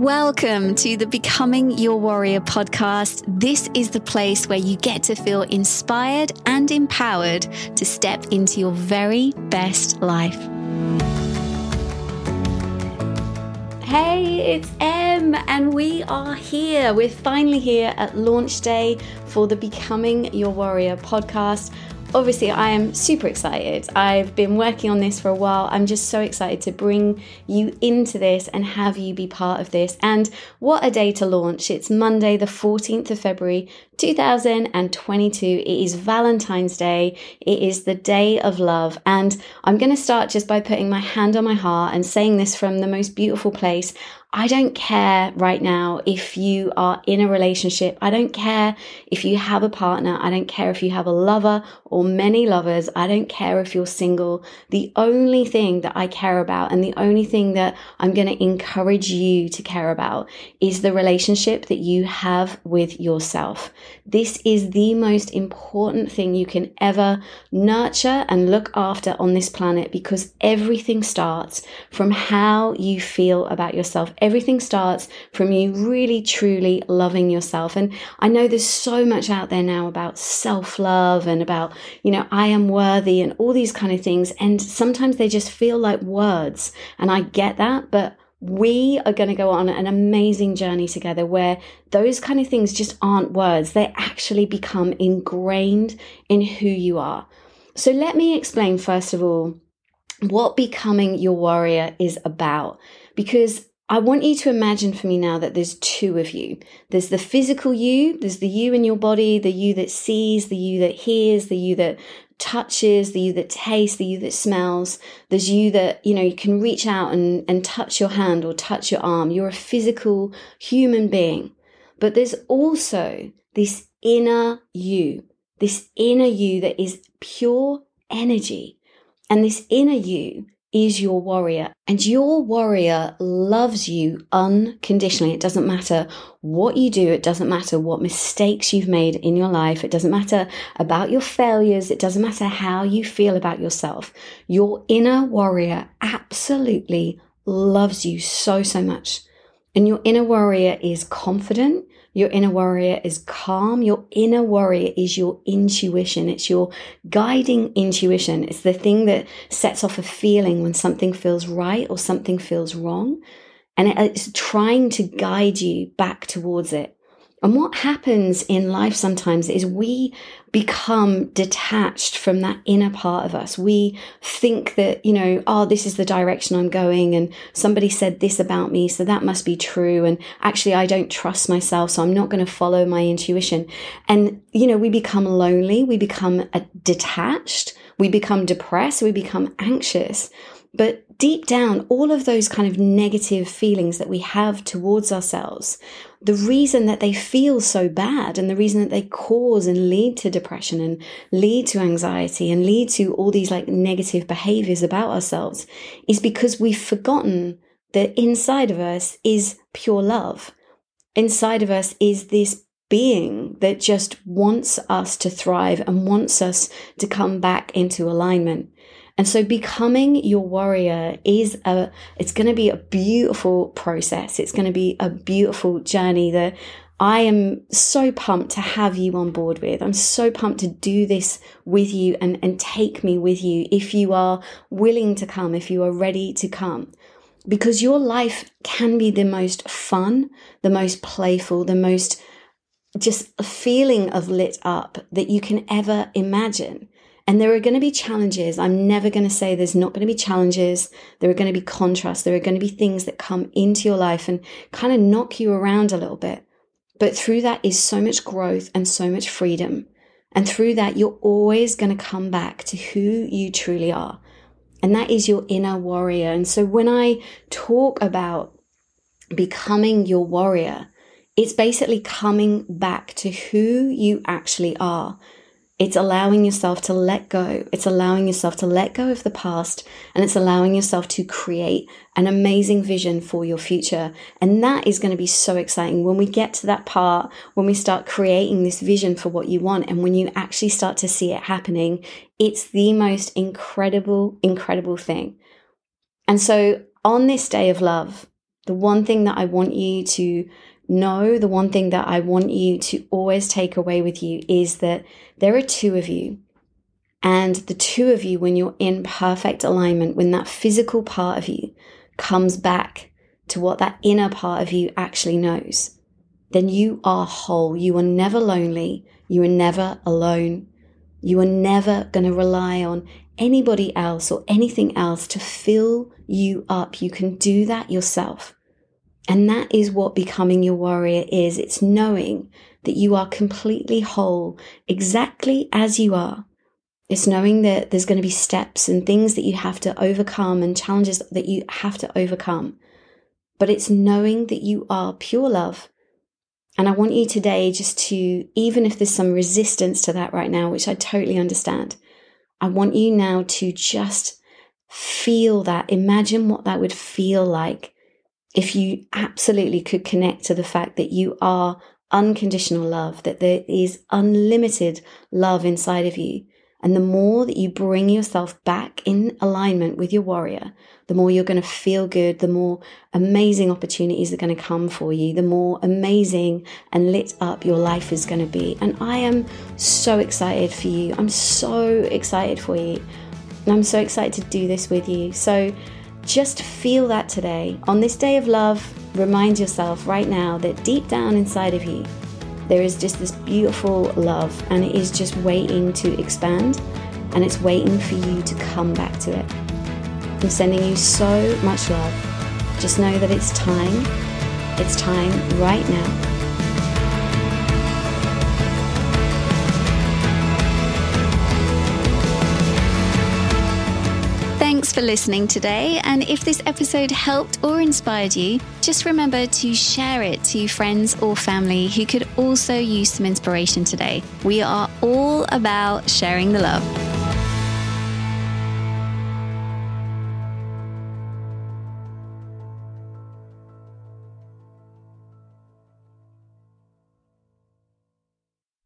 Welcome to the Becoming Your Warrior podcast. This is the place where you get to feel inspired and empowered to step into your very best life. Hey, it's Em, and we are here. We're finally here at launch day for the Becoming Your Warrior podcast obviously, I am super excited. I've been working on this for a while. I'm just so excited to bring you into this and have you be part of this. And what a day to launch! It's Monday, the 14th of February, 2022. It is Valentine's Day. It is the day of love. And I'm going to start just by putting my hand on my heart and saying this from the most beautiful place. I don't care right now if you are in a relationship. I don't care if you have a partner. I don't care if you have a lover or many lovers. I don't care if you're single. The only thing that I care about and the only thing that I'm going to encourage you to care about is the relationship that you have with yourself. This is the most important thing you can ever nurture and look after on this planet because everything starts from how you feel about yourself Everything starts from you really truly loving yourself. And I know there's so much out there now about self love and about, you know, I am worthy and all these kind of things. And sometimes they just feel like words. And I get that, but we are going to go on an amazing journey together where those kind of things just aren't words. They actually become ingrained in who you are. So let me explain, first of all, what becoming your warrior is about. Because I want you to imagine for me now that there's two of you. There's the physical you, there's the you in your body, the you that sees, the you that hears, the you that touches, the you that tastes, the you that smells. There's you that, you know, you can reach out and, and touch your hand or touch your arm. You're a physical human being. But there's also this inner you, this inner you that is pure energy. And this inner you is your warrior and your warrior loves you unconditionally. It doesn't matter what you do. It doesn't matter what mistakes you've made in your life. It doesn't matter about your failures. It doesn't matter how you feel about yourself. Your inner warrior absolutely loves you so, so much. And your inner warrior is confident. Your inner warrior is calm. Your inner warrior is your intuition. It's your guiding intuition. It's the thing that sets off a feeling when something feels right or something feels wrong. And it's trying to guide you back towards it. And what happens in life sometimes is we become detached from that inner part of us. We think that, you know, oh, this is the direction I'm going, and somebody said this about me, so that must be true. And actually, I don't trust myself, so I'm not going to follow my intuition. And, you know, we become lonely, we become uh, detached, we become depressed, we become anxious. But deep down, all of those kind of negative feelings that we have towards ourselves, the reason that they feel so bad and the reason that they cause and lead to depression and lead to anxiety and lead to all these like negative behaviors about ourselves is because we've forgotten that inside of us is pure love. Inside of us is this being that just wants us to thrive and wants us to come back into alignment. And so becoming your warrior is a, it's going to be a beautiful process. It's going to be a beautiful journey that I am so pumped to have you on board with. I'm so pumped to do this with you and, and take me with you if you are willing to come, if you are ready to come. Because your life can be the most fun, the most playful, the most just a feeling of lit up that you can ever imagine. And there are going to be challenges. I'm never going to say there's not going to be challenges. There are going to be contrasts. There are going to be things that come into your life and kind of knock you around a little bit. But through that is so much growth and so much freedom. And through that, you're always going to come back to who you truly are. And that is your inner warrior. And so when I talk about becoming your warrior, it's basically coming back to who you actually are it's allowing yourself to let go. It's allowing yourself to let go of the past and it's allowing yourself to create an amazing vision for your future. And that is going to be so exciting when we get to that part, when we start creating this vision for what you want and when you actually start to see it happening. It's the most incredible, incredible thing. And so on this day of love, The one thing that I want you to know, the one thing that I want you to always take away with you is that there are two of you. And the two of you, when you're in perfect alignment, when that physical part of you comes back to what that inner part of you actually knows, then you are whole. You are never lonely. You are never alone. You are never going to rely on anybody else or anything else to fill you up. You can do that yourself. And that is what becoming your warrior is. It's knowing that you are completely whole, exactly as you are. It's knowing that there's going to be steps and things that you have to overcome and challenges that you have to overcome. But it's knowing that you are pure love. And I want you today just to, even if there's some resistance to that right now, which I totally understand, I want you now to just feel that. Imagine what that would feel like if you absolutely could connect to the fact that you are unconditional love, that there is unlimited love inside of you. And the more that you bring yourself back in alignment with your warrior, the more you're going to feel good, the more amazing opportunities are going to come for you, the more amazing and lit up your life is going to be. And I am so excited for you. I'm so excited for you. And I'm so excited to do this with you. So just feel that today. On this day of love, remind yourself right now that deep down inside of you, there is just this beautiful love and it is just waiting to expand and it's waiting for you to come back to it. I'm sending you so much love. Just know that it's time. It's time right now for listening today. And if this episode helped or inspired you, just remember to share it to friends or family who could also use some inspiration today. We are all about sharing the love.